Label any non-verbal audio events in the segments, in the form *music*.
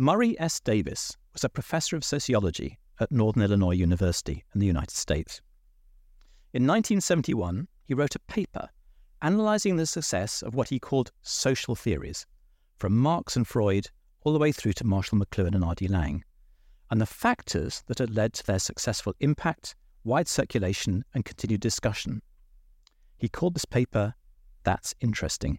Murray S. Davis was a professor of sociology at Northern Illinois University in the United States. In 1971, he wrote a paper analyzing the success of what he called social theories, from Marx and Freud all the way through to Marshall McLuhan and R.D. Laing, and the factors that had led to their successful impact, wide circulation, and continued discussion. He called this paper That's Interesting.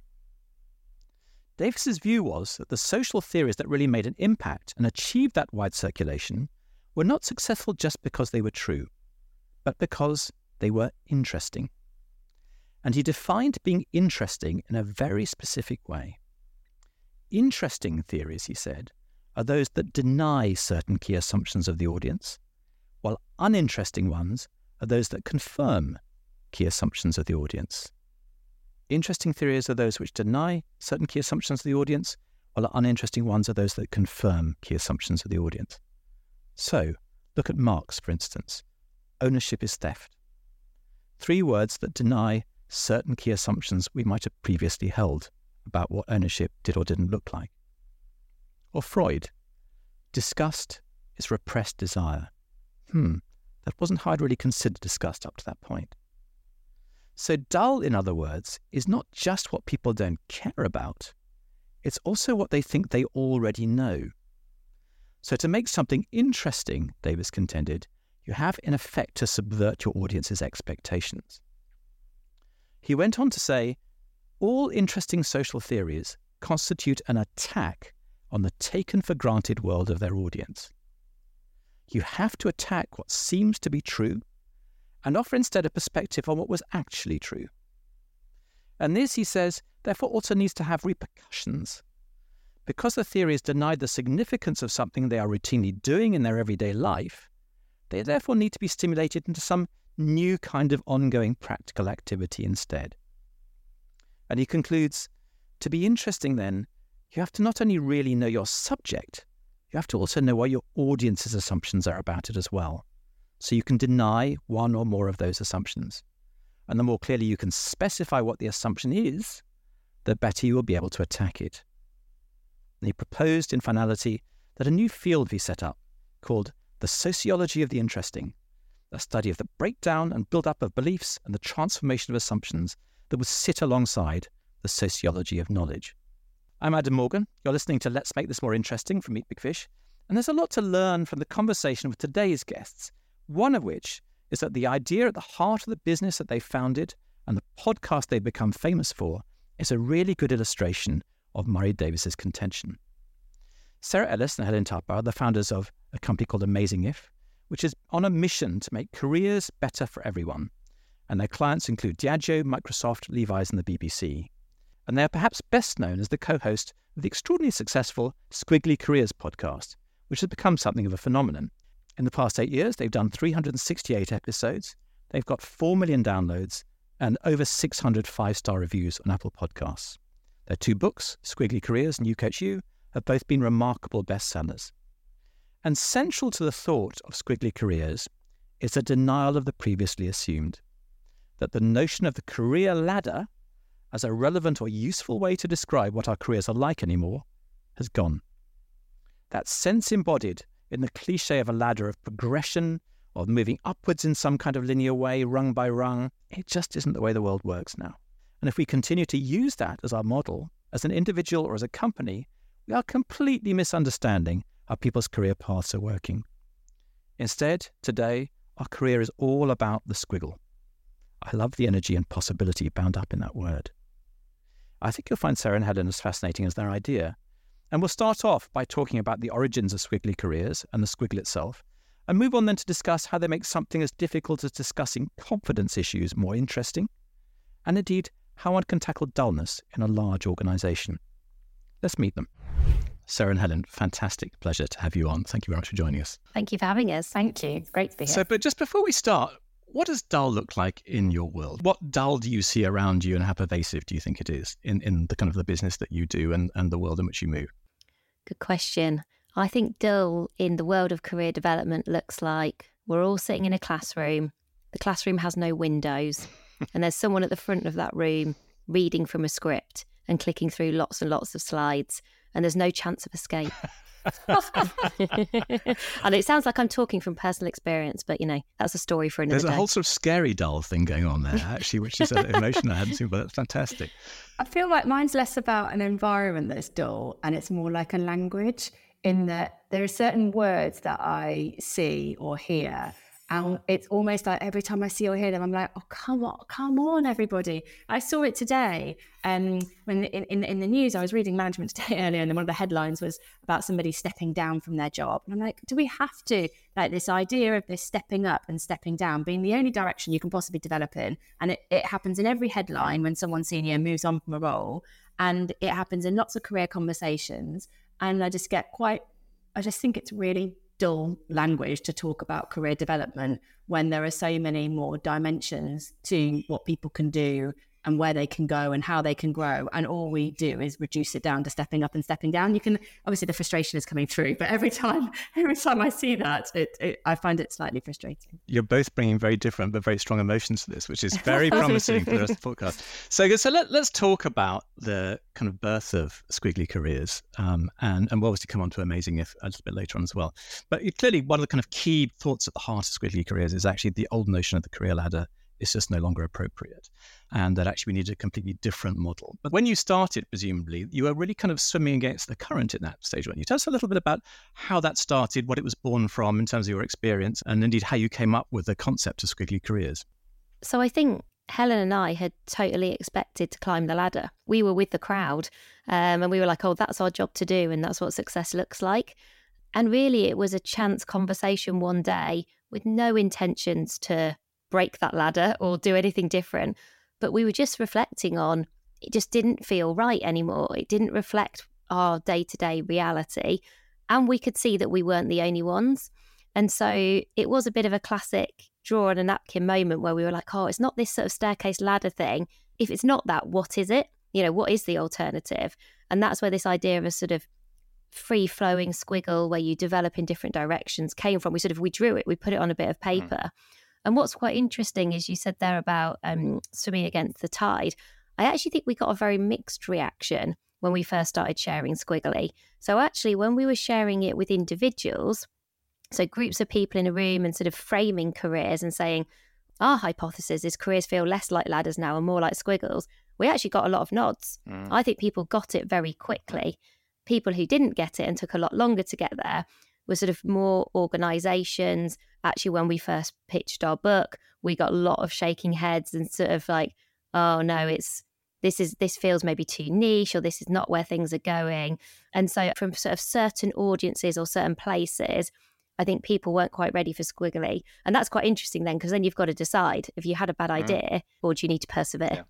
Davis's view was that the social theories that really made an impact and achieved that wide circulation were not successful just because they were true, but because they were interesting. And he defined being interesting in a very specific way. Interesting theories, he said, are those that deny certain key assumptions of the audience, while uninteresting ones are those that confirm key assumptions of the audience. Interesting theories are those which deny certain key assumptions of the audience, while uninteresting ones are those that confirm key assumptions of the audience. So, look at Marx, for instance. Ownership is theft. Three words that deny certain key assumptions we might have previously held about what ownership did or didn't look like. Or Freud. Disgust is repressed desire. Hmm, that wasn't how I'd really considered disgust up to that point. So, dull, in other words, is not just what people don't care about, it's also what they think they already know. So, to make something interesting, Davis contended, you have in effect to subvert your audience's expectations. He went on to say all interesting social theories constitute an attack on the taken for granted world of their audience. You have to attack what seems to be true and offer instead a perspective on what was actually true. And this, he says, therefore also needs to have repercussions. Because the theory is denied the significance of something they are routinely doing in their everyday life, they therefore need to be stimulated into some new kind of ongoing practical activity instead. And he concludes to be interesting, then, you have to not only really know your subject, you have to also know what your audience's assumptions are about it as well so you can deny one or more of those assumptions. And the more clearly you can specify what the assumption is, the better you will be able to attack it. And he proposed in finality that a new field be set up called the sociology of the interesting, a study of the breakdown and build up of beliefs and the transformation of assumptions that would sit alongside the sociology of knowledge. I'm Adam Morgan. You're listening to Let's Make This More Interesting from Eat Big Fish, and there's a lot to learn from the conversation with today's guests one of which is that the idea at the heart of the business that they founded and the podcast they've become famous for is a really good illustration of Murray Davis's contention. Sarah Ellis and Helen Tupper are the founders of a company called Amazing If, which is on a mission to make careers better for everyone. And their clients include Diageo, Microsoft, Levi's, and the BBC. And they are perhaps best known as the co host of the extraordinarily successful Squiggly Careers podcast, which has become something of a phenomenon in the past eight years, they've done 368 episodes. They've got 4 million downloads and over 600 five star reviews on Apple Podcasts. Their two books, Squiggly Careers and You Coach You, have both been remarkable bestsellers. And central to the thought of Squiggly Careers is a denial of the previously assumed that the notion of the career ladder as a relevant or useful way to describe what our careers are like anymore has gone. That sense embodied in the cliche of a ladder of progression, of moving upwards in some kind of linear way, rung by rung. It just isn't the way the world works now. And if we continue to use that as our model, as an individual or as a company, we are completely misunderstanding how people's career paths are working. Instead, today, our career is all about the squiggle. I love the energy and possibility bound up in that word. I think you'll find Sarah and Helen as fascinating as their idea, and we'll start off by talking about the origins of squiggly careers and the squiggle itself, and move on then to discuss how they make something as difficult as discussing confidence issues more interesting, and indeed how one can tackle dullness in a large organisation. Let's meet them. Sarah and Helen, fantastic pleasure to have you on. Thank you very much for joining us. Thank you for having us. Thank you. Great to be here. So, but just before we start, what does dull look like in your world? What dull do you see around you and how pervasive do you think it is in, in the kind of the business that you do and, and the world in which you move? Good question. I think dull in the world of career development looks like we're all sitting in a classroom. The classroom has no windows, *laughs* and there's someone at the front of that room reading from a script and clicking through lots and lots of slides and there's no chance of escape. and it sounds like I'm talking from personal experience, but you know, that's a story for another There's day. a whole sort of scary dull thing going on there, actually, which is an emotion I hadn't seen, but that's fantastic. I feel like mine's less about an environment that's dull and it's more like a language in that there are certain words that I see or hear and it's almost like every time I see or hear them, I'm like, oh, come on, come on, everybody. I saw it today. Um, when in, in, in the news, I was reading management *laughs* today earlier, and then one of the headlines was about somebody stepping down from their job. And I'm like, do we have to, like, this idea of this stepping up and stepping down being the only direction you can possibly develop in? And it, it happens in every headline when someone senior moves on from a role. And it happens in lots of career conversations. And I just get quite, I just think it's really dull language to talk about career development when there are so many more dimensions to what people can do and where they can go and how they can grow. And all we do is reduce it down to stepping up and stepping down. You can obviously the frustration is coming through, but every time, *laughs* every time I see that, it, it, I find it slightly frustrating. You're both bringing very different but very strong emotions to this, which is very *laughs* promising for the rest of the podcast. So, so let, us talk about the kind of birth of squiggly careers, um, and and we'll obviously come on to amazing if a little bit later on as well. But clearly, one of the kind of key thoughts at the heart of squiggly careers is actually the old notion of the career ladder is just no longer appropriate and that actually we need a completely different model. But when you started, presumably, you were really kind of swimming against the current in that stage, weren't you? Tell us a little bit about how that started, what it was born from in terms of your experience, and indeed how you came up with the concept of squiggly careers. So I think Helen and I had totally expected to climb the ladder. We were with the crowd um, and we were like, oh, that's our job to do and that's what success looks like. And really, it was a chance conversation one day with no intentions to break that ladder or do anything different. But we were just reflecting on it just didn't feel right anymore. It didn't reflect our day to day reality. And we could see that we weren't the only ones. And so it was a bit of a classic draw on a napkin moment where we were like, oh, it's not this sort of staircase ladder thing. If it's not that, what is it? You know, what is the alternative? And that's where this idea of a sort of free flowing squiggle where you develop in different directions came from. We sort of we drew it, we put it on a bit of hmm. paper. Mm. And what's quite interesting is you said there about um, swimming against the tide. I actually think we got a very mixed reaction when we first started sharing Squiggly. So, actually, when we were sharing it with individuals, so groups of people in a room and sort of framing careers and saying, our hypothesis is careers feel less like ladders now and more like squiggles, we actually got a lot of nods. Mm. I think people got it very quickly. People who didn't get it and took a lot longer to get there were sort of more organizations. Actually, when we first pitched our book, we got a lot of shaking heads and sort of like, oh no, it's this is this feels maybe too niche or this is not where things are going. And so from sort of certain audiences or certain places, I think people weren't quite ready for squiggly. And that's quite interesting then, because then you've got to decide if you had a bad mm. idea or do you need to persevere? Yeah.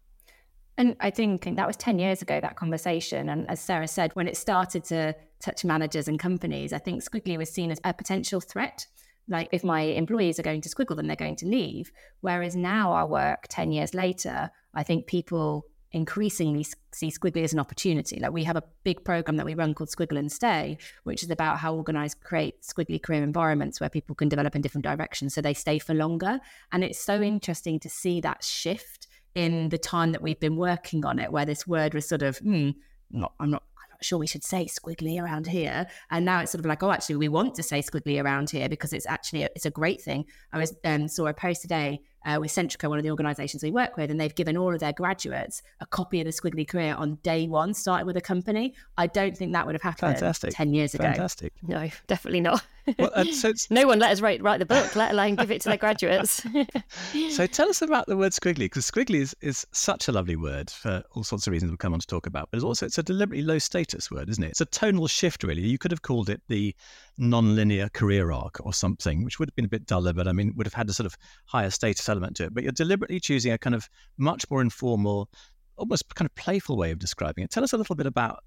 And I think that was 10 years ago, that conversation. And as Sarah said, when it started to touch managers and companies, I think Squiggly was seen as a potential threat. Like if my employees are going to squiggle, then they're going to leave. Whereas now our work 10 years later, I think people increasingly see Squiggly as an opportunity. Like we have a big program that we run called Squiggle and Stay, which is about how organized create squiggly career environments where people can develop in different directions so they stay for longer. And it's so interesting to see that shift in the time that we've been working on it, where this word was sort of, hmm, not, I'm not sure we should say squiggly around here. And now it's sort of like, oh, actually, we want to say squiggly around here because it's actually a, it's a great thing. I was um, saw a post today uh, with Centrica, one of the organisations we work with, and they've given all of their graduates a copy of the Squiggly Career on day one, starting with a company. I don't think that would have happened Fantastic. 10 years ago. Fantastic. No, definitely not. Well, uh, so no one let us write, write the book, let alone give it to their graduates. *laughs* so tell us about the word squiggly, because squiggly is, is such a lovely word for all sorts of reasons we'll come on to talk about, but it's also it's a deliberately low status word, isn't it? It's a tonal shift, really. You could have called it the non-linear career arc or something, which would have been a bit duller, but I mean, would have had a sort of higher status element to it. But you're deliberately choosing a kind of much more informal, almost kind of playful way of describing it. Tell us a little bit about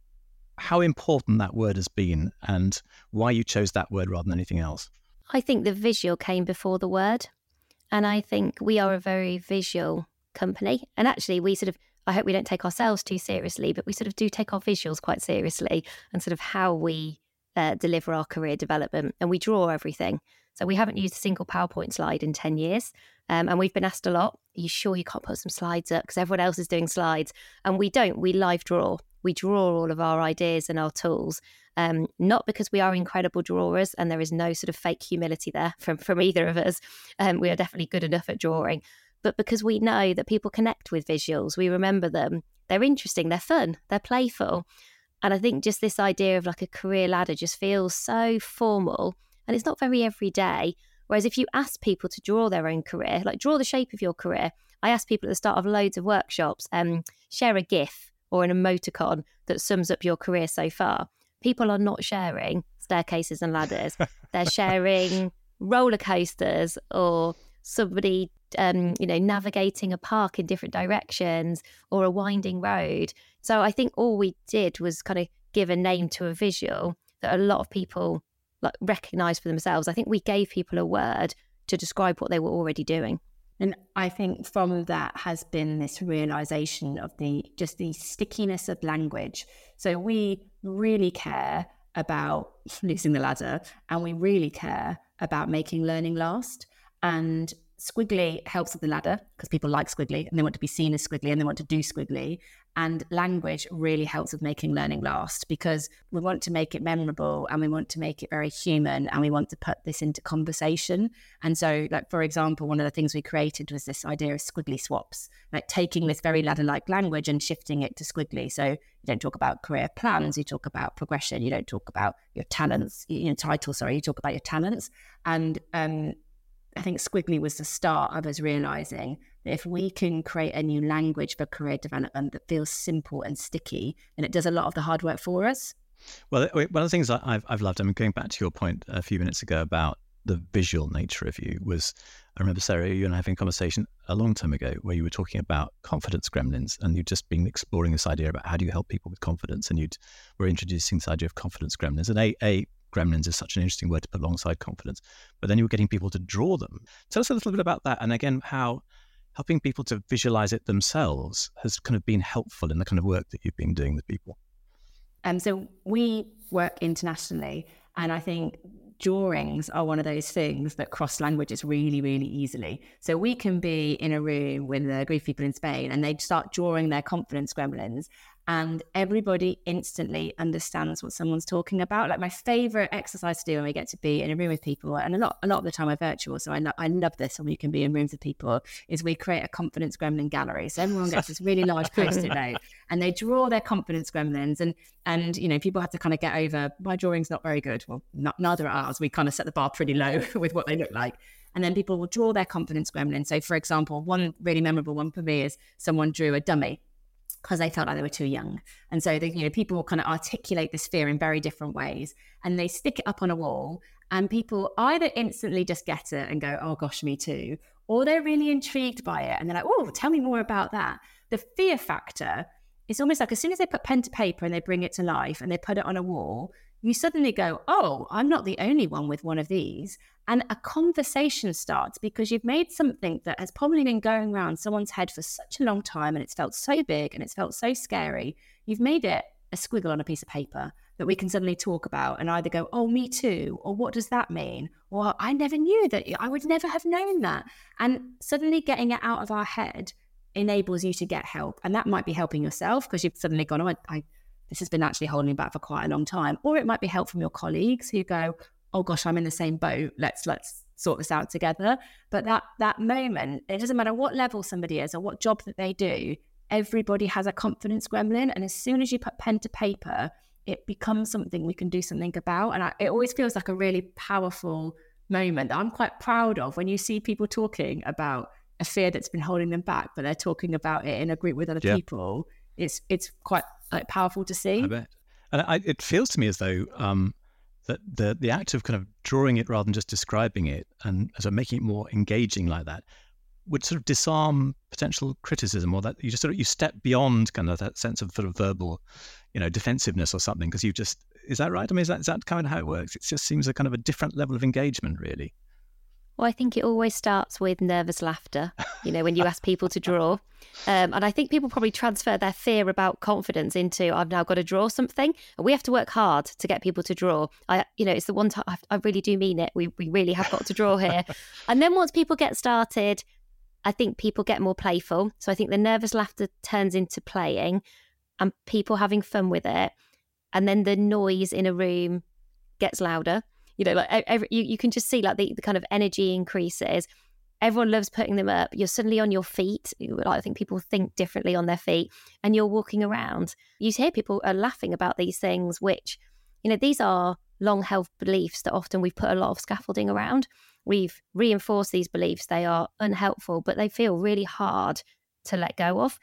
how important that word has been and why you chose that word rather than anything else. I think the visual came before the word. And I think we are a very visual company. And actually, we sort of, I hope we don't take ourselves too seriously, but we sort of do take our visuals quite seriously and sort of how we uh, deliver our career development, and we draw everything. So we haven't used a single PowerPoint slide in 10 years. Um, and we've been asked a lot, are you sure you can't put some slides up? Because everyone else is doing slides. And we don't, we live draw. We draw all of our ideas and our tools. Um, not because we are incredible drawers and there is no sort of fake humility there from, from either of us. Um, we are definitely good enough at drawing, but because we know that people connect with visuals, we remember them. They're interesting, they're fun, they're playful. And I think just this idea of like a career ladder just feels so formal and it's not very everyday. Whereas if you ask people to draw their own career, like draw the shape of your career, I ask people at the start of loads of workshops, um, share a GIF or an emoticon that sums up your career so far. People are not sharing staircases and ladders. They're *laughs* sharing roller coasters or somebody um, you know navigating a park in different directions or a winding road so i think all we did was kind of give a name to a visual that a lot of people like recognize for themselves. I think we gave people a word to describe what they were already doing. And I think from that has been this realization of the just the stickiness of language. So we really care about *laughs* losing the ladder and we really care about making learning last. And squiggly helps with the ladder because people like squiggly and they want to be seen as squiggly and they want to do squiggly. And language really helps with making learning last because we want to make it memorable and we want to make it very human and we want to put this into conversation. And so, like, for example, one of the things we created was this idea of squiggly swaps, like taking this very ladder like language and shifting it to squiggly. So, you don't talk about career plans, you talk about progression, you don't talk about your talents, you know, title, sorry, you talk about your talents. And um, I think Squiggly was the start of us realizing if we can create a new language for career development that feels simple and sticky, and it does a lot of the hard work for us. Well, one of the things I've, I've loved, I mean, going back to your point a few minutes ago about the visual nature of you was I remember Sarah, you and I having a conversation a long time ago where you were talking about confidence gremlins and you'd just been exploring this idea about how do you help people with confidence and you'd were introducing this idea of confidence gremlins. And a, a gremlins is such an interesting word to put alongside confidence. But then you were getting people to draw them. Tell us a little bit about that. And again, how helping people to visualize it themselves has kind of been helpful in the kind of work that you've been doing with people. Um, so we work internationally, and I think drawings are one of those things that cross languages really, really easily. So we can be in a room with the grief people in Spain and they start drawing their confidence gremlins and everybody instantly understands what someone's talking about. Like my favorite exercise to do when we get to be in a room with people, and a lot a lot of the time we're virtual, so I, lo- I love this when we can be in rooms with people. Is we create a confidence gremlin gallery, so everyone gets this really large post-it *laughs* note, and they draw their confidence gremlins, and and you know people have to kind of get over my drawing's not very good. Well, not, neither are ours. We kind of set the bar pretty low *laughs* with what they look like. And then people will draw their confidence gremlin. So, for example, one really memorable one for me is someone drew a dummy because they felt like they were too young. And so, they, you know, people will kind of articulate this fear in very different ways and they stick it up on a wall. And people either instantly just get it and go, oh gosh, me too, or they're really intrigued by it and they're like, oh, tell me more about that. The fear factor is almost like as soon as they put pen to paper and they bring it to life and they put it on a wall, you suddenly go, oh, I'm not the only one with one of these. And a conversation starts because you've made something that has probably been going around someone's head for such a long time and it's felt so big and it's felt so scary. You've made it a squiggle on a piece of paper that we can suddenly talk about and either go, oh, me too, or what does that mean? Or I never knew that, I would never have known that. And suddenly getting it out of our head enables you to get help. And that might be helping yourself because you've suddenly gone, oh, I, I this has been actually holding me back for quite a long time. Or it might be help from your colleagues who go, oh gosh, I'm in the same boat. Let's let's sort this out together. But that that moment, it doesn't matter what level somebody is or what job that they do, everybody has a confidence gremlin. And as soon as you put pen to paper, it becomes something we can do something about. And I, it always feels like a really powerful moment that I'm quite proud of when you see people talking about a fear that's been holding them back, but they're talking about it in a group with other yeah. people. It's it's quite like powerful to see. I bet. And I, it feels to me as though um, that the the act of kind of drawing it rather than just describing it and sort of making it more engaging like that would sort of disarm potential criticism or that you just sort of you step beyond kind of that sense of sort of verbal you know defensiveness or something because you just is that right i mean is that, is that kind of how it works it just seems a kind of a different level of engagement really Well, I think it always starts with nervous laughter, you know, when you ask people to draw. Um, and I think people probably transfer their fear about confidence into, I've now got to draw something. And we have to work hard to get people to draw. I, you know, it's the one time I, I really do mean it. We, we really have got to draw here. *laughs* and then once people get started, I think people get more playful. So I think the nervous laughter turns into playing and people having fun with it. And then the noise in a room gets louder you know, like every, you, you can just see like the, the kind of energy increases. Everyone loves putting them up. You're suddenly on your feet. I think people think differently on their feet, and you're walking around. You hear people are laughing about these things, which, you know, these are long held beliefs that often we've put a lot of scaffolding around. We've reinforced these beliefs. They are unhelpful, but they feel really hard to let go of.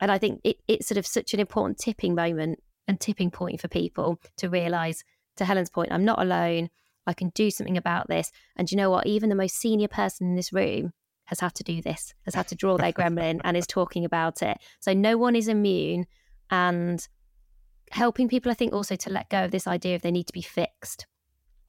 And I think it, it's sort of such an important tipping moment and tipping point for people to realize, to Helen's point, I'm not alone. I can do something about this. And you know what? Even the most senior person in this room has had to do this, has had to draw their gremlin and is talking about it. So no one is immune. And helping people, I think, also to let go of this idea of they need to be fixed.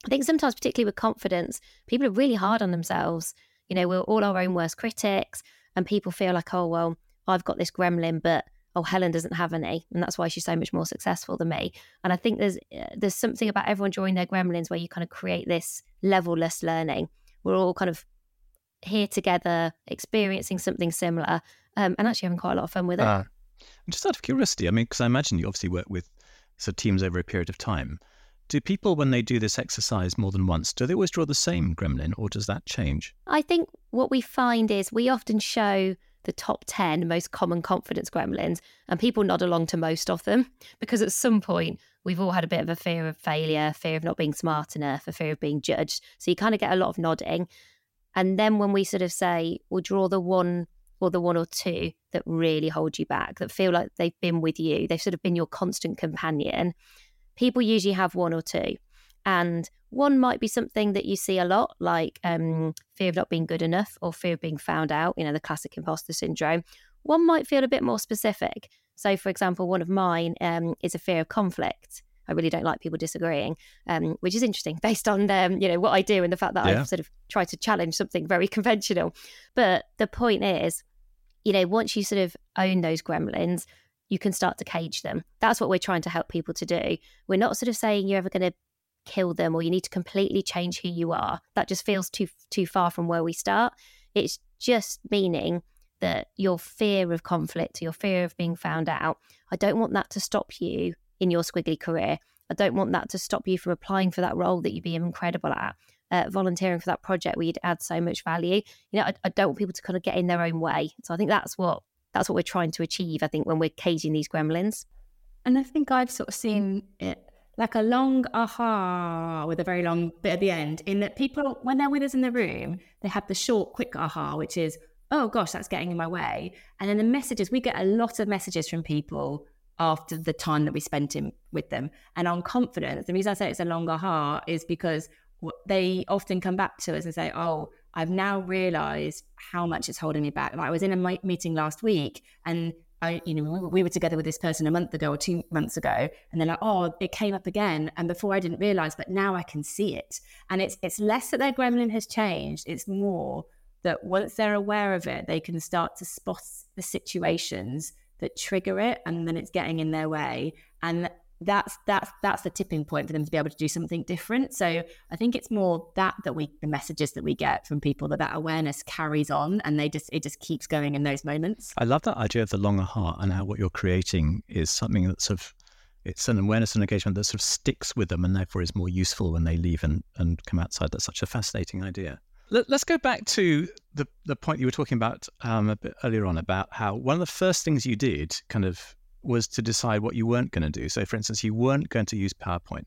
I think sometimes, particularly with confidence, people are really hard on themselves. You know, we're all our own worst critics, and people feel like, oh, well, I've got this gremlin, but oh helen doesn't have any and that's why she's so much more successful than me. And i think there's uh, there's something about everyone drawing their gremlins where you kind of create this levelless learning. We're all kind of here together experiencing something similar um, and actually having quite a lot of fun with it. Uh, just out of curiosity i mean because i imagine you obviously work with sort of teams over a period of time. Do people when they do this exercise more than once do they always draw the same gremlin or does that change? I think what we find is we often show the top 10 most common confidence gremlins, and people nod along to most of them because at some point we've all had a bit of a fear of failure, fear of not being smart enough, a fear of being judged. So you kind of get a lot of nodding. And then when we sort of say, we'll draw the one or the one or two that really hold you back, that feel like they've been with you, they've sort of been your constant companion, people usually have one or two. And one might be something that you see a lot, like um, fear of not being good enough or fear of being found out, you know, the classic imposter syndrome. One might feel a bit more specific. So, for example, one of mine um, is a fear of conflict. I really don't like people disagreeing, um, which is interesting *laughs* based on um, you know what I do and the fact that yeah. I sort of try to challenge something very *laughs* conventional. But the point is, you know, once you sort of own those gremlins, you can start to cage them. That's what we're trying to help people to do. We're not sort of saying you're ever going to kill them or you need to completely change who you are. That just feels too too far from where we start. It's just meaning that your fear of conflict, your fear of being found out, I don't want that to stop you in your squiggly career. I don't want that to stop you from applying for that role that you'd be incredible at, uh, volunteering for that project where you'd add so much value. You know, I, I don't want people to kind of get in their own way. So I think that's what that's what we're trying to achieve. I think when we're caging these gremlins. And I think I've sort of seen it like a long aha with a very long bit at the end, in that people, when they're with us in the room, they have the short, quick aha, which is, oh gosh, that's getting in my way. And then the messages, we get a lot of messages from people after the time that we spent in with them. And on confidence, the reason I say it's a long aha is because they often come back to us and say, oh, I've now realized how much it's holding me back. Like I was in a meeting last week and I, you know, we were together with this person a month ago or two months ago, and they're like, oh, it came up again, and before I didn't realize, but now I can see it. And it's it's less that their gremlin has changed; it's more that once they're aware of it, they can start to spot the situations that trigger it, and then it's getting in their way, and that's that's that's the tipping point for them to be able to do something different. So i think it's more that that we the messages that we get from people that that awareness carries on and they just it just keeps going in those moments. I love that idea of the long aha and how what you're creating is something that's sort of it's an awareness and engagement that sort of sticks with them and therefore is more useful when they leave and, and come outside. That's such a fascinating idea. Let, us go back to the, the point you were talking about um, a bit earlier on about how one of the first things you did kind of was to decide what you weren't going to do. So, for instance, you weren't going to use PowerPoint.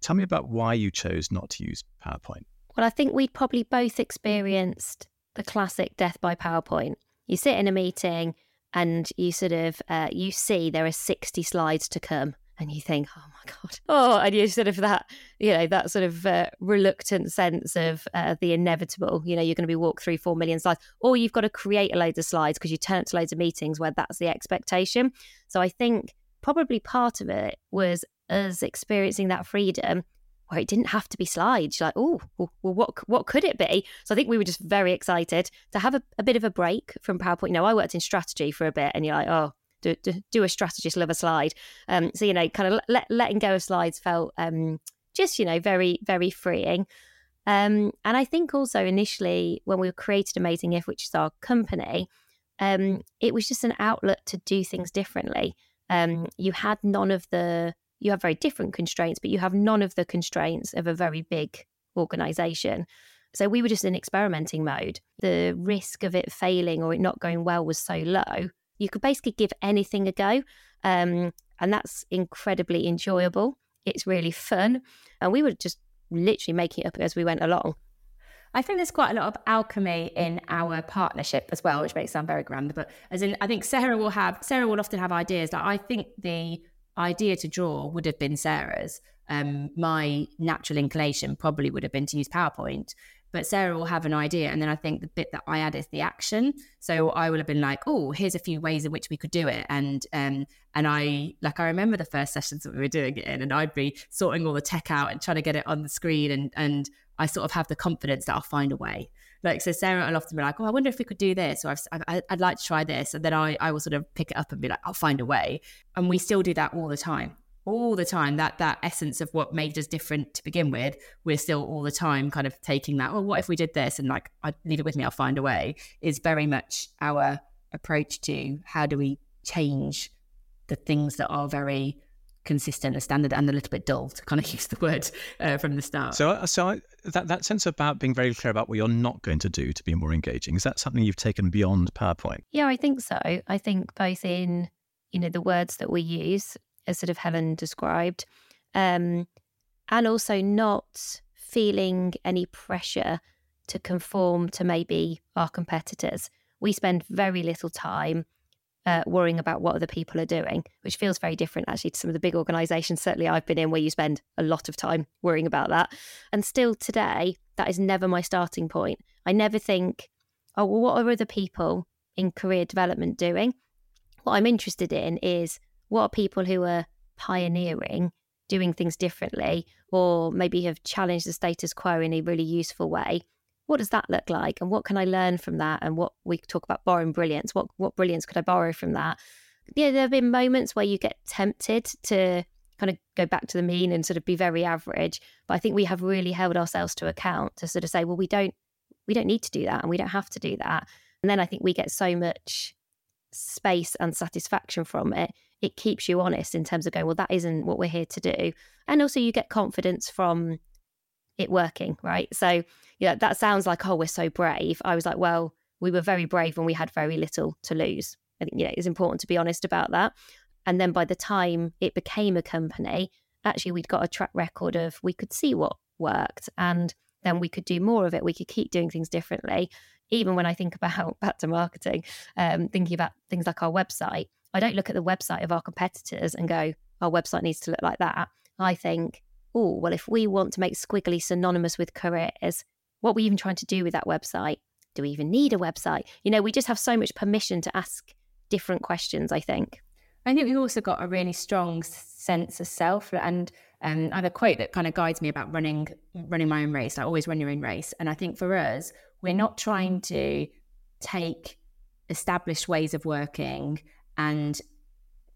Tell me about why you chose not to use PowerPoint. Well, I think we'd probably both experienced the classic death by PowerPoint. You sit in a meeting and you sort of uh, you see there are 60 slides to come and you think, oh my god, *laughs* oh, and you sort of that, you know, that sort of uh, reluctant sense of uh, the inevitable. You know, you're going to be walked through four million slides, or you've got to create a load of slides because you turn to loads of meetings where that's the expectation. So I think probably part of it was us experiencing that freedom where it didn't have to be slides. You're like, oh, well, what what could it be? So I think we were just very excited to have a, a bit of a break from PowerPoint. You know, I worked in strategy for a bit, and you're like, oh, do, do, do a strategist love a slide? Um, so you know, kind of let, letting go of slides felt um, just you know very very freeing. Um, and I think also initially when we created Amazing If, which is our company, um, it was just an outlet to do things differently. Um, you had none of the you have very different constraints, but you have none of the constraints of a very big organization. So we were just in experimenting mode. The risk of it failing or it not going well was so low. You could basically give anything a go. Um, and that's incredibly enjoyable. It's really fun. And we were just literally making it up as we went along. I think there's quite a lot of alchemy in our partnership as well, which makes it sound very grand. But as in, I think Sarah will have Sarah will often have ideas. Like I think the idea to draw would have been Sarah's. Um, my natural inclination probably would have been to use PowerPoint, but Sarah will have an idea. And then I think the bit that I add is the action. So I will have been like, oh, here's a few ways in which we could do it. And um, and I like I remember the first sessions that we were doing it in, and I'd be sorting all the tech out and trying to get it on the screen and and I sort of have the confidence that I'll find a way. Like, so Sarah will often be like, oh, I wonder if we could do this, or i would like to try this. And then I, I will sort of pick it up and be like, I'll find a way. And we still do that all the time. All the time, that that essence of what made us different to begin with, we're still all the time kind of taking that. Oh, what if we did this? And like, I leave it with me, I'll find a way. Is very much our approach to how do we change the things that are very consistent and standard and a little bit dull to kind of *laughs* use the word uh, from the start. So, uh, so I, that that sense about being very clear about what you're not going to do to be more engaging is that something you've taken beyond PowerPoint? Yeah, I think so. I think both in you know the words that we use, as sort of Helen described, um, and also not feeling any pressure to conform to maybe our competitors. We spend very little time uh, worrying about what other people are doing, which feels very different actually to some of the big organizations, certainly I've been in, where you spend a lot of time worrying about that. And still today, that is never my starting point. I never think, oh, well, what are other people in career development doing? What I'm interested in is what are people who are pioneering, doing things differently, or maybe have challenged the status quo in a really useful way? What does that look like? And what can i learn from that? And what we talk about borrowing brilliance. What what brilliance could i borrow from that? Yeah there have been moments where you get tempted to kind of go back to the mean and sort of be very average but i think we have really held ourselves to account to sort of say well we don't we don't need to do that and we don't have to do that. And then i think we get so much space and satisfaction from it it keeps you honest in terms of going well that isn't what we're here to do and also you get confidence from it working right so yeah, that sounds like, oh, we're so brave. I was like, well, we were very brave when we had very little to lose. I think, yeah, it's important to be honest about that. And then by the time it became a company, actually, we'd got a track record of we could see what worked and then we could do more of it. We could keep doing things differently. Even when I think *laughs* about back to marketing, um, thinking about things like our website, I don't look at the website of our competitors and go, our website needs to look like that. I think, oh, well, if we want to make squiggly synonymous with careers, what are we even trying to do with that website? Do we even need a website? You know, we just have so much permission to ask different questions, I think. I think we've also got a really strong sense of self and um, I have a quote that kind of guides me about running running my own race. I always run your own race. And I think for us, we're not trying to take established ways of working and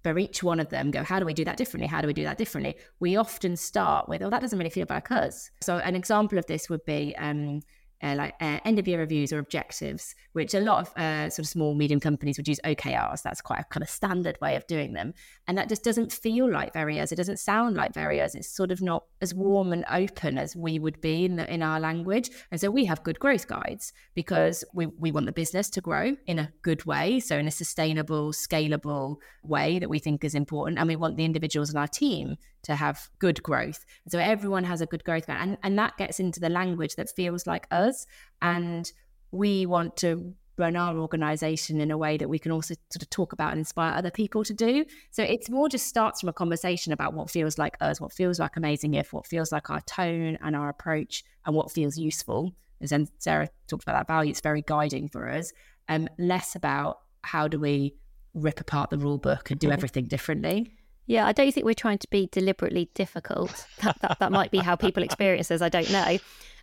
for each one of them go, how do we do that differently? How do we do that differently? We often start with, oh, that doesn't really feel like us. So an example of this would be um, uh, like uh, end of year reviews or objectives, which a lot of uh, sort of small, medium companies would use OKRs. That's quite a kind of standard way of doing them. And that just doesn't feel like very us. It doesn't sound like very us. It's sort of not as warm and open as we would be in, the, in our language. And so we have good growth guides because we, we want the business to grow in a good way. So in a sustainable, scalable way that we think is important. And we want the individuals in our team to have good growth. So everyone has a good growth guide. And, and that gets into the language that feels like us. And we want to run our organization in a way that we can also sort of talk about and inspire other people to do. So it's more just starts from a conversation about what feels like us, what feels like amazing if, what feels like our tone and our approach, and what feels useful. As then Sarah talked about that value, it's very guiding for us. Um, less about how do we rip apart the rule book and do everything differently. Yeah, I don't think we're trying to be deliberately difficult. That, that, that might be how people experience us. I don't know.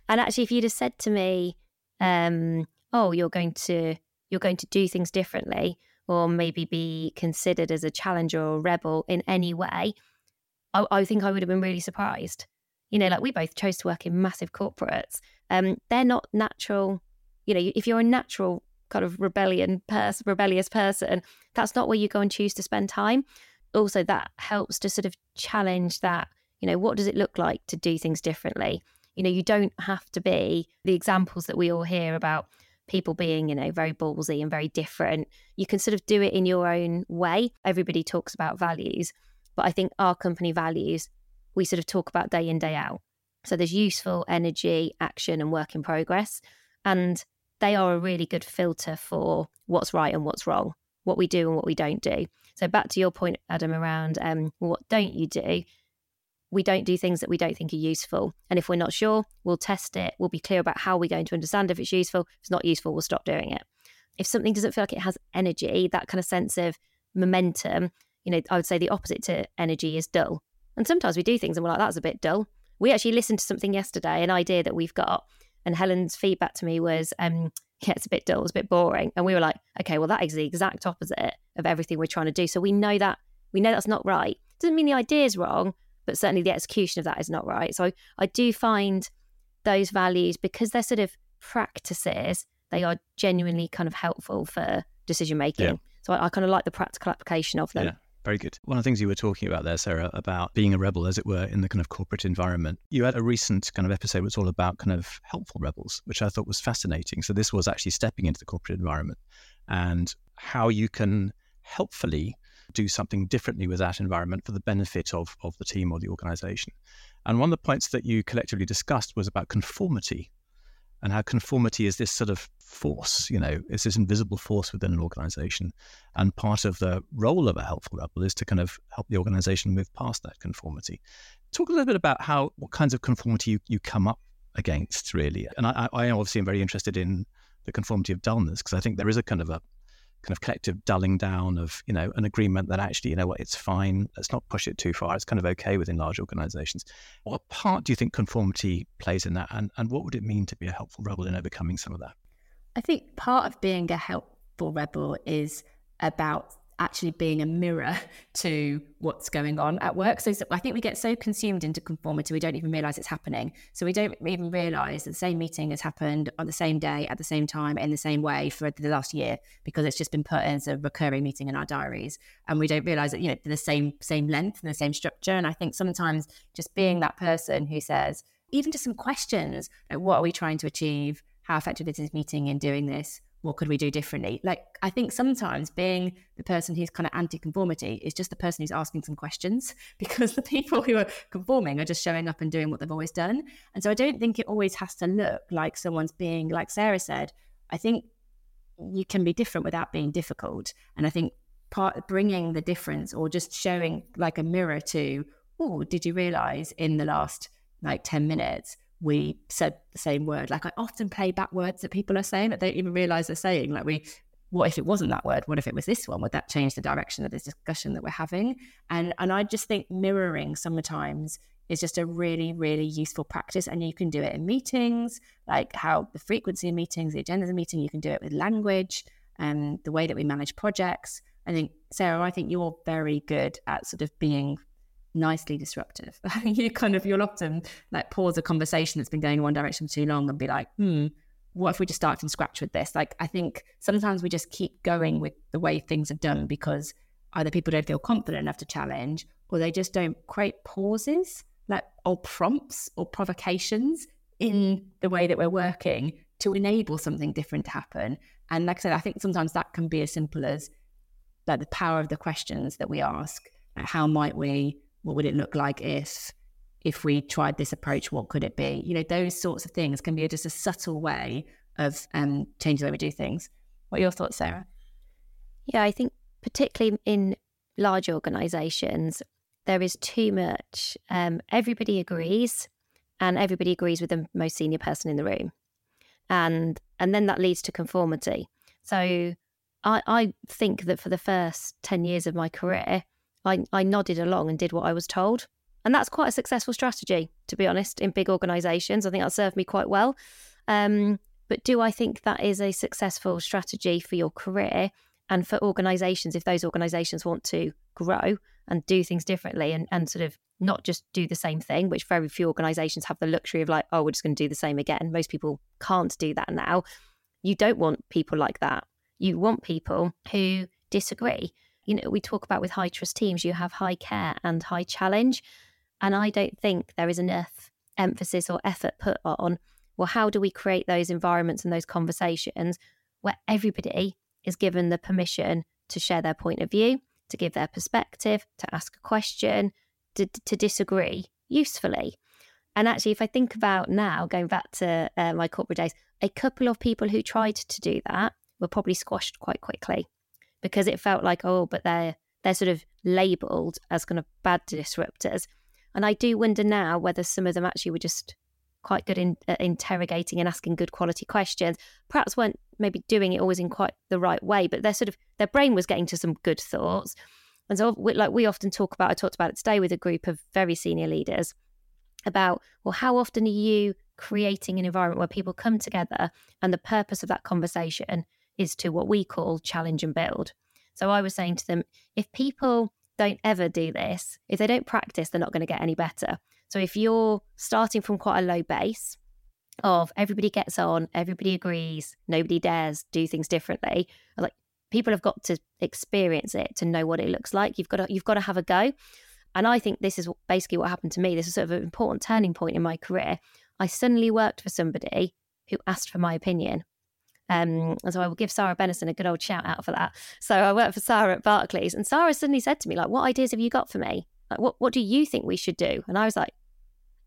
And actually, if you'd have said to me, um, "Oh, you're going to you're going to do things differently," or maybe be considered as a challenger or a rebel in any way, I, I think I would have been really surprised. You know, like we both chose to work in massive corporates. Um, they're not natural. You know, if you're a natural kind of rebellion person, rebellious person, that's not where you go and choose to spend time. Also, that helps to sort of challenge that. You know, what does it look like to do things differently? You know, you don't have to be the examples that we all hear about people being, you know, very ballsy and very different. You can sort of do it in your own way. Everybody talks about values, but I think our company values, we sort of talk about day in, day out. So there's useful energy, action, and work in progress. And they are a really good filter for what's right and what's wrong, what we do and what we don't do. So back to your point, Adam, around um, what don't you do? We don't do things that we don't think are useful. And if we're not sure, we'll test it. We'll be clear about how we're going to understand if it's useful. If it's not useful, we'll stop doing it. If something doesn't feel like it has energy, that kind of sense of momentum, you know, I would say the opposite to energy is dull. And sometimes we do things and we're like, that's a bit dull. We actually listened to something yesterday, an idea that we've got, and Helen's feedback to me was, um, yeah, it's a bit dull, it's a bit boring. And we were like, okay, well, that is the exact opposite of everything we're trying to do. So we know that we know that's not right. Doesn't mean the idea is wrong, but certainly the execution of that is not right. So I do find those values because they're sort of practices, they are genuinely kind of helpful for decision making. Yeah. So I, I, kind of like the practical application of them. Yeah. Very good. One of the things you were talking about there, Sarah, about being a rebel, as it were, in the kind of corporate environment. You had a recent kind of episode was all about kind of helpful rebels, which I thought was fascinating. So this was actually stepping into the corporate environment and how you can helpfully do something differently with that environment for the benefit of, of the team or the organization. And one of the points that you collectively discussed was about conformity and how conformity is this sort of force, you know, it's this invisible force within an organization. And part of the role of a helpful rebel is to kind of help the organization move past that conformity. Talk a little bit about how, what kinds of conformity you, you come up against, really. And I, I obviously am very interested in the conformity of dullness because I think there is a kind of a kind of collective dulling down of you know an agreement that actually you know what it's fine let's not push it too far it's kind of okay within large organizations. What part do you think conformity plays in that and, and what would it mean to be a helpful rebel in overcoming some of that? I think part of being a helpful rebel is about actually being a mirror *laughs* to what's going on at work. So I think we get so consumed into conformity, we don't even realize it's happening. So we don't even realize that the same meeting has happened on the same day, at the same time, in the same way for the last year because it's just been put as a recurring meeting in our diaries. And we don't realize that, you know, the same same length and the same structure. And I think sometimes just being that person who says, even just some questions, like what are we trying to achieve? How effective is this meeting in doing this? What could we do differently? Like, I think sometimes being the person who's kind of anti conformity is just the person who's asking some questions *laughs* because the people who are conforming are just showing up and doing what they've always done. And so I don't think it always has to look like someone's being, like Sarah said, I think you can be different without being difficult. And I think part bringing the difference or just showing like a mirror to, oh, did you realize in the last like 10 minutes we said the same word. Like I often play back words that people are saying that they don't even realize they're saying. Like we, what if it wasn't that word? What if it was this one? Would that change the direction of this discussion that we're having? And and I just think mirroring sometimes is just a really really useful practice, and you can do it in meetings, like how the frequency of meetings, the agenda of the meeting. You can do it with language and the way that we manage projects. I think Sarah, I think you're very good at sort of being nicely disruptive. *laughs* you kind of you'll often like pause a conversation that's been going in one direction for too long and be like, hmm, what if we just start from scratch with this? Like I think sometimes we just keep going with the way things are done because either people don't feel confident enough to challenge or they just don't create pauses like or prompts or provocations in the way that we're working to enable something different to happen. And like I said, I think sometimes that can be as simple as like the power of the questions that we ask. How might we what would it look like if if we tried this approach what could it be? You know those sorts of things can be just a subtle way of um, changing the way we do things. What are your thoughts sarah? Yeah i think particularly in large organizations there is too much um, everybody agrees and everybody agrees with the most senior person in the room. And and then that leads to conformity. So I, I think that for the first 10 years of my career I, I nodded along and did what I was told. And that's quite a successful strategy, to be honest, in big organizations. I think that served me quite well. Um, but do I think that is a successful strategy for your career and for organizations if those organizations want to grow and do things differently and, and sort of not just do the same thing, which very few organizations have the luxury of like, oh, we're just going to do the same again. Most people can't do that now. You don't want people like that. You want people who disagree. You know, we talk about with high trust teams, you have high care and high challenge. And I don't think there is enough emphasis or effort put on, well, how do we create those environments and those conversations where everybody is given the permission to share their point of view, to give their perspective, to ask a question, to, to disagree usefully. And actually, if I think about now, going back to uh, my corporate days, a couple of people who tried to do that were probably squashed quite quickly because it felt like, oh, but they're they're sort of labelled as kind of bad disruptors. And I do wonder now whether some of them actually were just quite good in uh, interrogating and asking good quality questions. Perhaps weren't maybe doing it always in quite the right way, but their sort of their brain was getting to some good thoughts. And so, like we often talk about, I talked about it today with a group of very senior leaders about, well, how often are you creating an environment where people come together and the purpose of that conversation is to what we call challenge and build. So I was saying to them, if people don't ever do this, if they don't practice, they're not going to get any better. So if you're starting from quite a low base of everybody gets on, everybody agrees, nobody dares do things differently, like people have got to experience it to know what it looks like. You've got to you've got to have a go. And I think this is basically what happened to me. This is sort of an important turning point in my career. I suddenly worked for somebody who asked for my opinion. Um, and so I will give Sarah Bennison a good old shout out for that. So I worked for Sarah at Barclays, and Sarah suddenly said to me, like, what ideas have you got for me? Like, what, what do you think we should do? And I was like,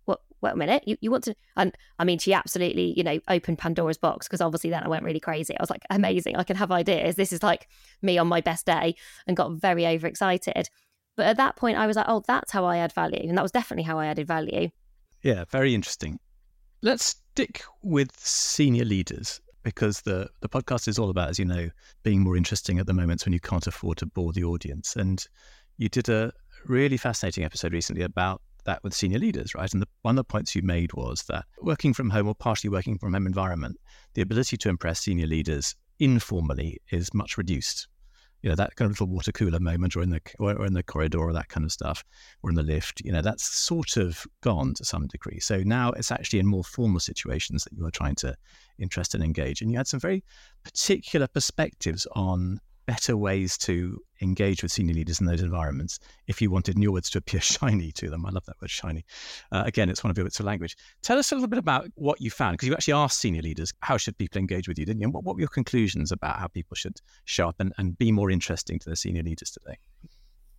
what, wait a minute, you, you want to, and I mean, she absolutely, you know, opened Pandora's box because obviously then I went really crazy. I was like, amazing, I can have ideas. This is like me on my best day and got very overexcited. But at that point, I was like, oh, that's how I add value. And that was definitely how I added value. Yeah, very interesting. Let's stick with senior leaders because the, the podcast is all about, as you know, being more interesting at the moments when you can't afford to bore the audience. And you did a really fascinating episode recently about that with senior leaders, right? And the, one of the points you made was that working from home or partially working from home environment, the ability to impress senior leaders informally is much reduced you know that kind of little water cooler moment or in the or in the corridor or that kind of stuff or in the lift you know that's sort of gone to some degree. So now it's actually in more formal situations that you are trying to interest and engage. And you had some very particular perspectives on better ways to engage with senior leaders in those environments if you wanted new words to appear *laughs* shiny to them. I love that word shiny. Uh, again, it's one of your bits of language. Tell us a little bit about what you found, because you actually asked senior leaders, how should people engage with you, didn't you? And what, what were your conclusions about how people should show up and, and be more interesting to the senior leaders today?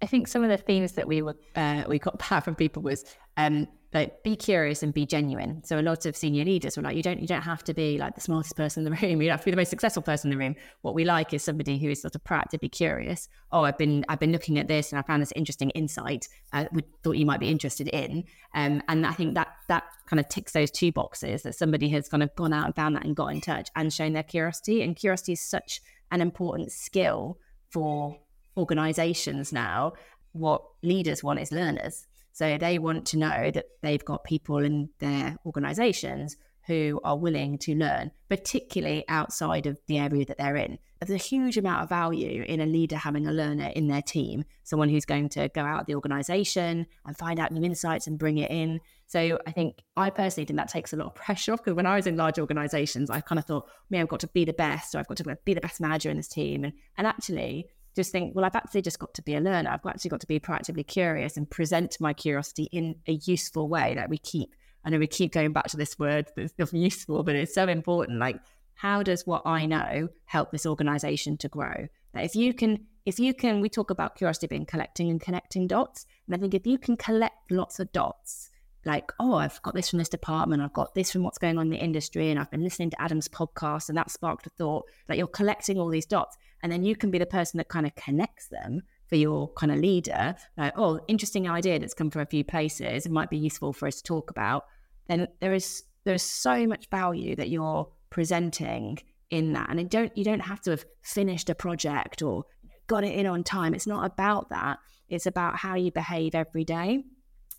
I think some of the themes that we were uh, we got *laughs* back from people was um, like be curious and be genuine. So a lot of senior leaders were like, you don't you don't have to be like the smartest person in the *laughs* room. You don't have to be the most successful person in the room. What we like is somebody who is sort of proactively curious. Oh, I've been I've been looking at this and I found this interesting insight. I uh, thought you might be interested in. Um, and I think that that kind of ticks those two boxes that somebody has kind of gone out and found that and got in touch and shown their curiosity. And curiosity is such an important skill for organizations now, what leaders want is learners. So they want to know that they've got people in their organizations who are willing to learn, particularly outside of the area that they're in. There's a huge amount of value in a leader having a learner in their team, someone who's going to go out of the organization and find out new insights and bring it in. So I think I personally think that takes a lot of pressure off because when I was in large organizations, I kind of thought, me, I've got to be the best, or I've got to be the best manager in this team. And, and actually, just think, well, I've actually just got to be a learner. I've actually got to be proactively curious and present my curiosity in a useful way that we keep. I know we keep going back to this word *laughs* that's useful, but it's so important. Like, how does what I know help this organization to grow? That if you can, if you can, we talk about curiosity being collecting and connecting dots. And I think if you can collect lots of dots, like, oh, I've got this from this department, I've got this from what's going on in the industry, and I've been listening to Adam's podcast, and that sparked a thought that you're collecting all these dots and then you can be the person that kind of connects them for your kind of leader like oh interesting idea that's come from a few places it might be useful for us to talk about then there is there's so much value that you're presenting in that and it don't you don't have to have finished a project or got it in on time. It's not about that. It's about how you behave every day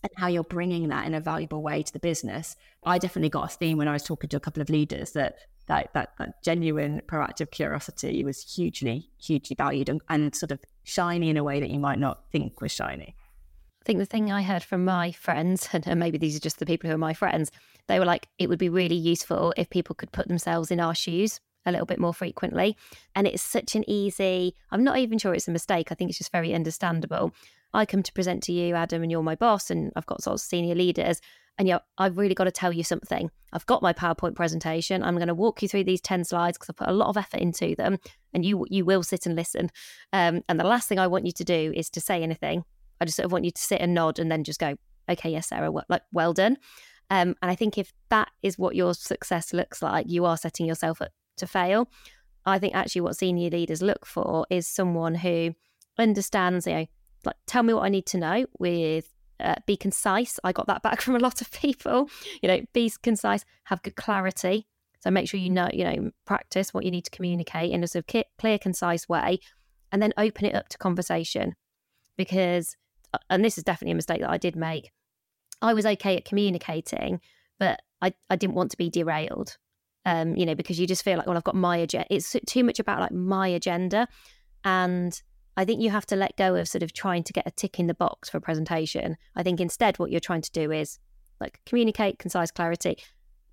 and how you're bringing that in a valuable way to the business. I definitely got a theme when I was talking to a couple of leaders that that that, that genuine proactive curiosity was hugely hugely valued and, and sort of shiny in a way that you might not think was shiny. I think the thing I heard from my friends, *laughs* and maybe these are just the people who are my friends, they were like, it would be really useful if people could put themselves in our shoes a little bit more frequently. And it's such an easy, I'm not even sure it's a mistake. I think it's just very understandable. I come to present to you, Adam, and you're my boss, and I've got sort of senior leaders. And yeah, I've really got to tell you something. I've got my PowerPoint presentation. I'm going to walk you through these 10 slides because I put a lot of effort into them and you you will sit and listen. Um, and the last thing I want you to do is to say anything. I just sort of want you to sit and nod and then just go, okay, yes, Sarah, well, like, well done. Um, and I think if that is what your success looks like, you are setting yourself up to fail. I think actually what senior leaders look for is someone who understands, you know, like tell me what I need to know with uh, be concise. I got that back *laughs* from a lot of people. You know, be concise, have good clarity. So make sure you know, you know, practice what you need to communicate in a sort of clear, concise way, and then open it up to conversation. Because, uh, and this is definitely a mistake that I did make. I was okay at communicating, but I, I didn't want to be derailed. Um, you know, because you just feel like, well, I've got my agenda. It's too much about like my agenda, and I think you have to let go of sort of trying to get a tick in the box for a presentation. I think instead, what you're trying to do is like communicate, concise clarity,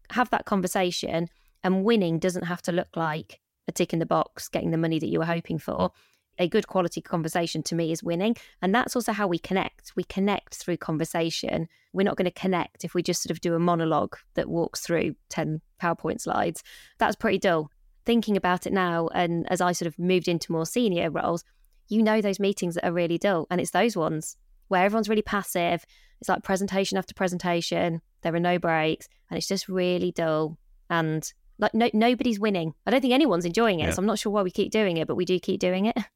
have that conversation, and winning doesn't have to look like a tick in the box, getting the money that you were hoping for. A good quality conversation to me is winning. And that's also how we connect. We connect through conversation. We're not going to connect if we just sort of do a monologue that walks through 10 PowerPoint slides. That's pretty dull. Thinking about it now, and as I sort of moved into more senior roles, you know those meetings that are really dull. And it's those ones where everyone's really passive. It's like presentation after presentation. There are no breaks, and it's just really dull. And like no, nobody's winning. I don't think anyone's enjoying it. Yeah. So I'm not sure why we keep doing it, but we do keep doing it. *laughs*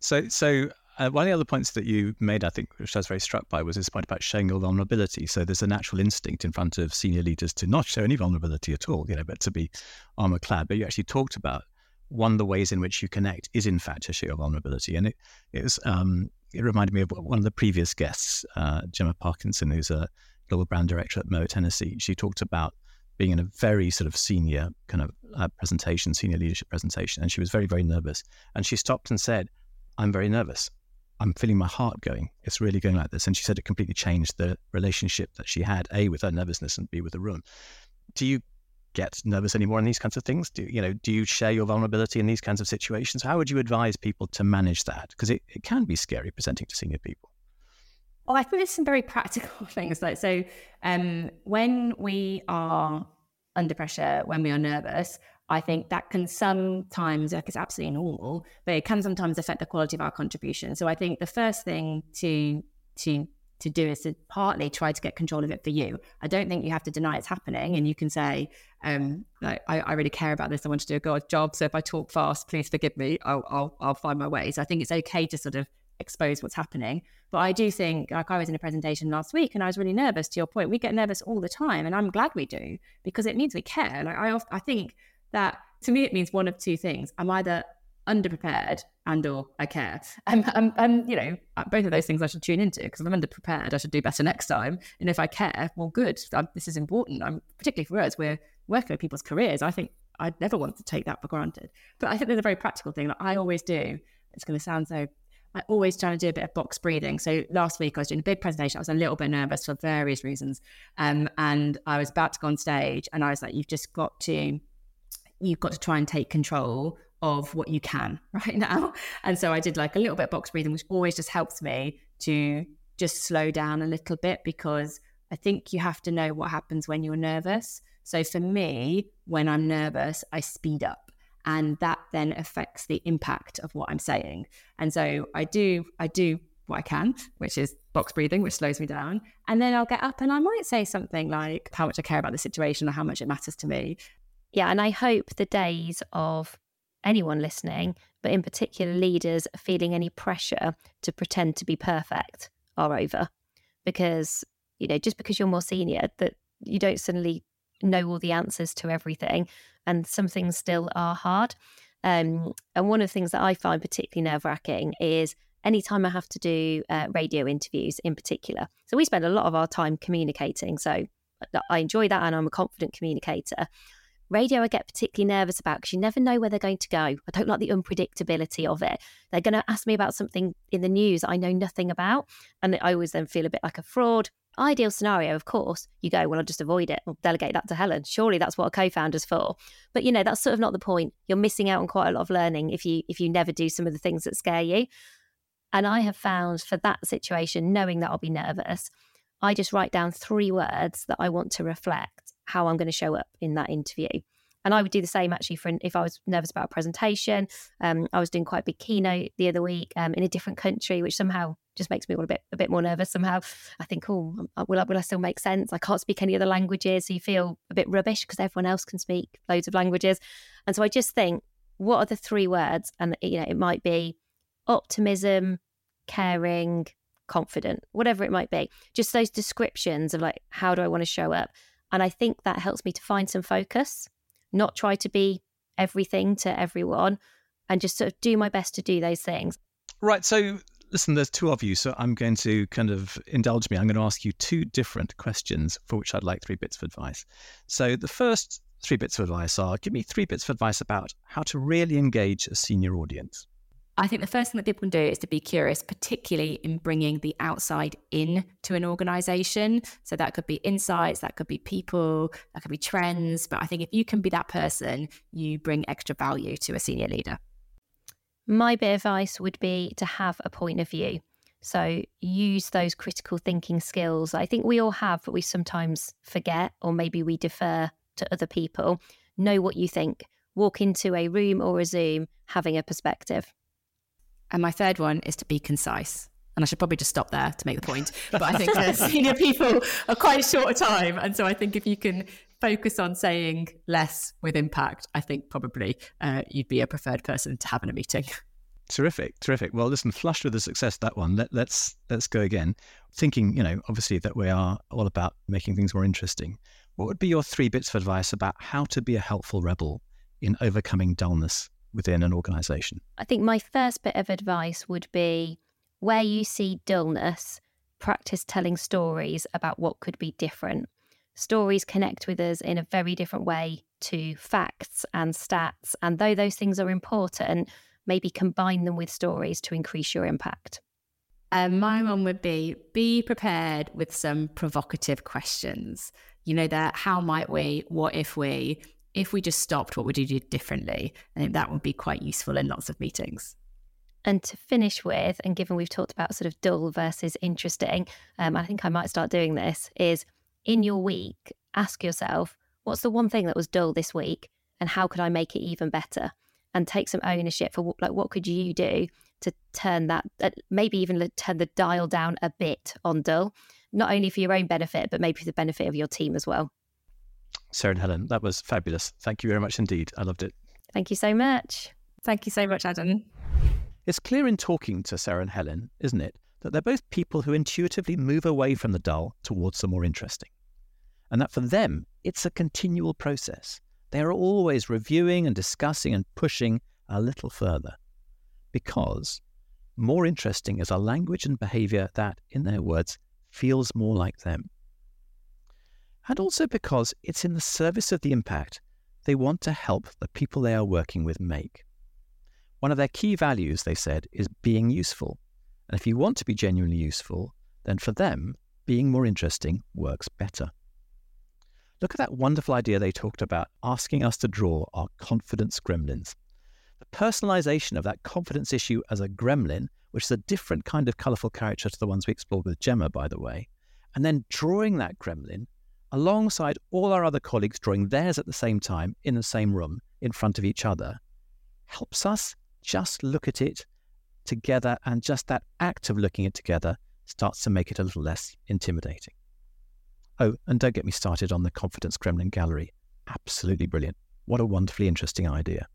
So, so uh, one of the other points that you made, I think, which I was very struck by, was this point about showing your vulnerability. So there's a natural instinct in front of senior leaders to not show any vulnerability at all, you know, but to be armor clad. But you actually talked about one of the ways in which you connect is in fact to your vulnerability. And it, it was um, it reminded me of one of the previous guests, uh, Gemma Parkinson, who's a global brand director at Moët Hennessy. She talked about being in a very sort of senior kind of uh, presentation, senior leadership presentation, and she was very, very nervous. And she stopped and said, "I'm very nervous. I'm feeling my heart going. It's really going like this." And she said it completely changed the relationship that she had, a with her nervousness and b with the room. Do you get nervous anymore in these kinds of things? Do you know? Do you share your vulnerability in these kinds of situations? How would you advise people to manage that? Because it, it can be scary presenting to senior people. Well, I think there's some very practical *laughs* things. Like so, um, when we are under pressure, when we are nervous, I think that can sometimes, like it's absolutely normal, but it can sometimes affect the quality of our contribution. So I think the first thing to to to do is to partly try to get control of it for you. I don't think you have to deny it's happening, and you can say, um, like, I, I, really care about this. I want to do a good job. So if I talk fast, please forgive me. I'll, I'll, I'll find my ways. I think it's okay to sort of expose what's happening. But I do think, like I was in a presentation last week, and I was really nervous. To your point, we get nervous all the time, and I'm glad we do because it means we care. Like I, I think that to me, it means one of two things. I'm either underprepared and or I care. And, and, and, you know, uh, both of those things I should tune into because if I'm underprepared, I should do better next time. And if I care, well, good. I'm, this is important. I'm particularly for us, we're working with people's careers. I think I'd never want to take that for granted. But I think there's a very practical thing that I always do. It's going to sound so. I always try to do a bit of box breathing. So last week I was doing a big presentation. I was a little bit nervous for various reasons, um, and I was about to go on stage, and I was like, "You've just got to, you've got to try and take control of what you can *laughs* right now. And so I did like a little bit of box breathing, which always just helps me to just slow down a little bit because I think you have to know what happens when you're nervous. So for me, when I'm nervous, I speed up and that then affects the impact of what I'm saying. And so I do I do what I can, which is box breathing, which slows me down. And then I'll get up and I might say something like how much I care about the situation or how much it matters to me. Yeah, and I hope the days of anyone listening, but in particular leaders feeling any pressure to pretend to be perfect are over. Because, you know, just because you're more senior, that you don't suddenly know all the answers to everything. And some things still are hard. Um, and one of the things that I find particularly nerve wracking is anytime I have to do uh, radio interviews in particular. So we spend a lot of our time communicating. So I enjoy that and I'm a confident communicator. Radio, I get particularly nervous about because you never know where they're going to go. I don't like the unpredictability of it. They're going to ask me about something in the news I know nothing about. And I always then feel a bit like a fraud. Ideal scenario, of course, you go, well, I'll just avoid it. I'll delegate that to Helen. Surely that's what a co-founder's for. But you know, that's sort of not the point. You're missing out on quite a lot of learning if you if you never do some of the things that scare you. And I have found for that situation, knowing that I'll be nervous, I just write down three words that I want to reflect how I'm going to show up in that interview. And I would do the same actually for if I was nervous about a presentation. Um, I was doing quite a big keynote the other week um, in a different country, which somehow just makes me a bit a bit more nervous. Somehow I think, oh, will I, will I still make sense? I can't speak any other languages, so you feel a bit rubbish because everyone else can speak loads of languages. And so I just think, what are the three words? And you know, it might be optimism, caring, confident, whatever it might be. Just those descriptions of like, how do I want to show up? And I think that helps me to find some focus, not try to be everything to everyone, and just sort of do my best to do those things. Right. So, listen, there's two of you. So, I'm going to kind of indulge me. I'm going to ask you two different questions for which I'd like three bits of advice. So, the first three bits of advice are give me three bits of advice about how to really engage a senior audience. I think the first thing that people can do is to be curious, particularly in bringing the outside in to an organization. So that could be insights, that could be people, that could be trends. But I think if you can be that person, you bring extra value to a senior leader. My bit of advice would be to have a point of view. So use those critical thinking skills. I think we all have, but we sometimes forget, or maybe we defer to other people. Know what you think. Walk into a room or a Zoom having a perspective. And my third one is to be concise. And I should probably just stop there to make the point. But I think *laughs* senior people are quite short of time. And so I think if you can focus on saying less with impact, I think probably uh, you'd be a preferred person to have in a meeting. Terrific, terrific. Well, listen, flushed with the success of that one. Let, let's let's go again. Thinking, you know, obviously that we are all about making things more interesting. What would be your three bits of advice about how to be a helpful rebel in overcoming dullness within an organization? I think my first bit of advice would be where you see dullness, practice telling stories about what could be different. Stories connect with us in a very different way to facts and stats. And though those things are important, maybe combine them with stories to increase your impact. Um, my one would be be prepared with some provocative questions. You know, that how might we, what if we, if we just stopped, what would you do differently? I think that would be quite useful in lots of meetings. And to finish with, and given we've talked about sort of dull versus interesting, um, I think I might start doing this is in your week, ask yourself, what's the one thing that was dull this week? And how could I make it even better? And take some ownership for like what could you do to turn that, uh, maybe even turn the dial down a bit on dull, not only for your own benefit, but maybe for the benefit of your team as well. Sarah and Helen, that was fabulous. Thank you very much indeed. I loved it. Thank you so much. Thank you so much, Adam. It's clear in talking to Sarah and Helen, isn't it, that they're both people who intuitively move away from the dull towards the more interesting. And that for them, it's a continual process. They are always reviewing and discussing and pushing a little further. Because more interesting is a language and behavior that, in their words, feels more like them and also because it's in the service of the impact they want to help the people they are working with make. One of their key values, they said, is being useful. And if you want to be genuinely useful, then for them, being more interesting works better. Look at that wonderful idea they talked about asking us to draw our confidence gremlins. The personalization of that confidence issue as a gremlin, which is a different kind of colorful character to the ones we explored with Gemma, by the way, and then drawing that gremlin alongside all our other colleagues drawing theirs at the same time in the same room in front of each other, helps us just look at it together. And just that act of looking at it together starts to make it a little less intimidating. Oh, and don't get me started on the Confidence Gremlin Gallery. Absolutely brilliant. What a wonderfully interesting idea.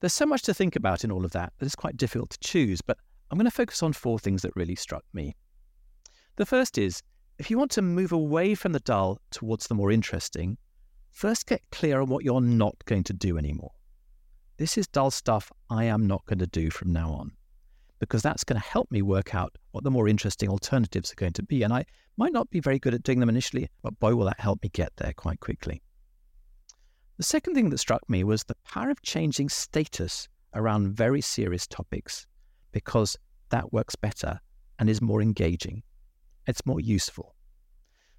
There's so much to think about in all of that that it's quite difficult to choose, but I'm going to focus on four things that really struck me. The first is if you want to move away from the dull towards the more interesting, first get clear on what you're not going to do anymore. this is dull stuff I am not going to do from now on because that's going to help me work out what the more interesting alternatives are going to be. And I might not be very good at doing them initially, but boy, will that help me get there quite quickly. The second thing that struck me was the power of changing status around very serious topics because that works better and is more engaging. It's more useful.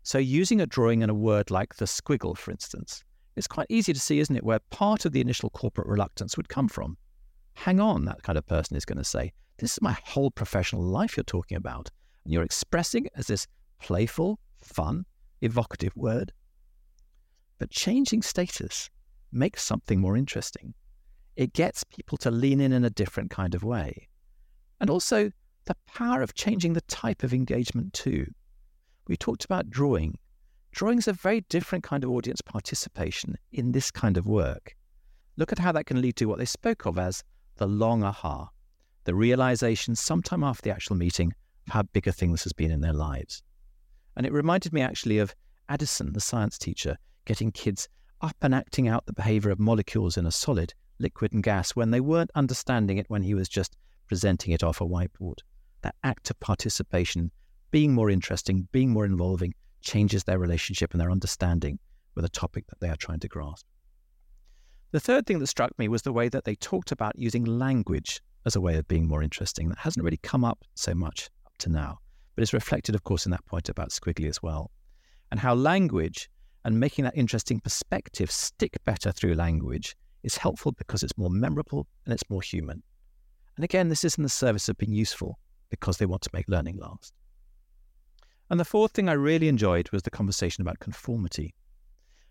So, using a drawing and a word like the squiggle, for instance, it's quite easy to see, isn't it, where part of the initial corporate reluctance would come from. Hang on, that kind of person is going to say, This is my whole professional life you're talking about. And you're expressing it as this playful, fun, evocative word. But changing status makes something more interesting. It gets people to lean in in a different kind of way. And also the power of changing the type of engagement too. We talked about drawing. Drawing is a very different kind of audience participation in this kind of work. Look at how that can lead to what they spoke of as the long aha, the realization sometime after the actual meeting of how big a thing this has been in their lives. And it reminded me actually of Addison, the science teacher, getting kids up and acting out the behavior of molecules in a solid, liquid, and gas when they weren't understanding it when he was just presenting it off a whiteboard. That act of participation, being more interesting, being more involving, changes their relationship and their understanding with a topic that they are trying to grasp. The third thing that struck me was the way that they talked about using language as a way of being more interesting. That hasn't really come up so much up to now, but is reflected, of course, in that point about Squiggly as well. And how language and making that interesting perspective stick better through language is helpful because it's more memorable and it's more human. And again, this is in the service of being useful because they want to make learning last. And the fourth thing I really enjoyed was the conversation about conformity.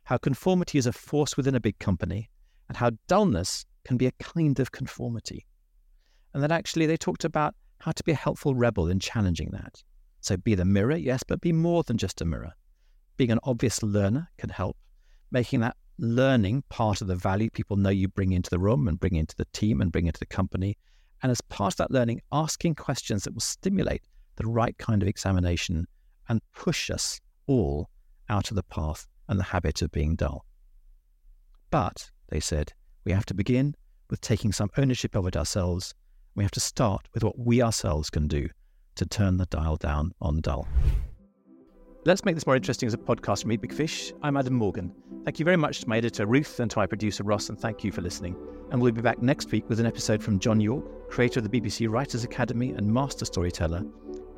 How conformity is a force within a big company, and how dullness can be a kind of conformity. And that actually they talked about how to be a helpful rebel in challenging that. So be the mirror, yes, but be more than just a mirror. Being an obvious learner can help, making that learning part of the value people know you bring into the room and bring into the team and bring into the company and as part of that learning, asking questions that will stimulate the right kind of examination and push us all out of the path and the habit of being dull. But, they said, we have to begin with taking some ownership of it ourselves. We have to start with what we ourselves can do to turn the dial down on dull. Let's make this more interesting as a podcast from Eat Big Fish. I'm Adam Morgan. Thank you very much to my editor Ruth and to my producer Ross, and thank you for listening. And we'll be back next week with an episode from John Yorke, creator of the BBC Writers Academy and master storyteller,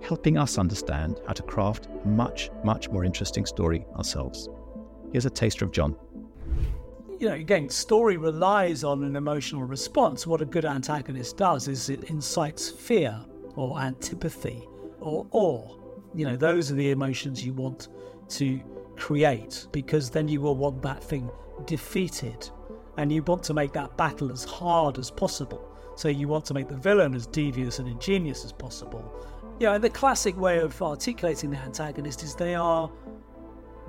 helping us understand how to craft a much, much more interesting story ourselves. Here's a taster of John. You know, again, story relies on an emotional response. What a good antagonist does is it incites fear or antipathy or awe you know, those are the emotions you want to create because then you will want that thing defeated and you want to make that battle as hard as possible. So you want to make the villain as devious and ingenious as possible. Yeah, and the classic way of articulating the antagonist is they are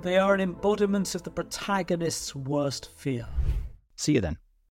they are an embodiment of the protagonist's worst fear. See you then.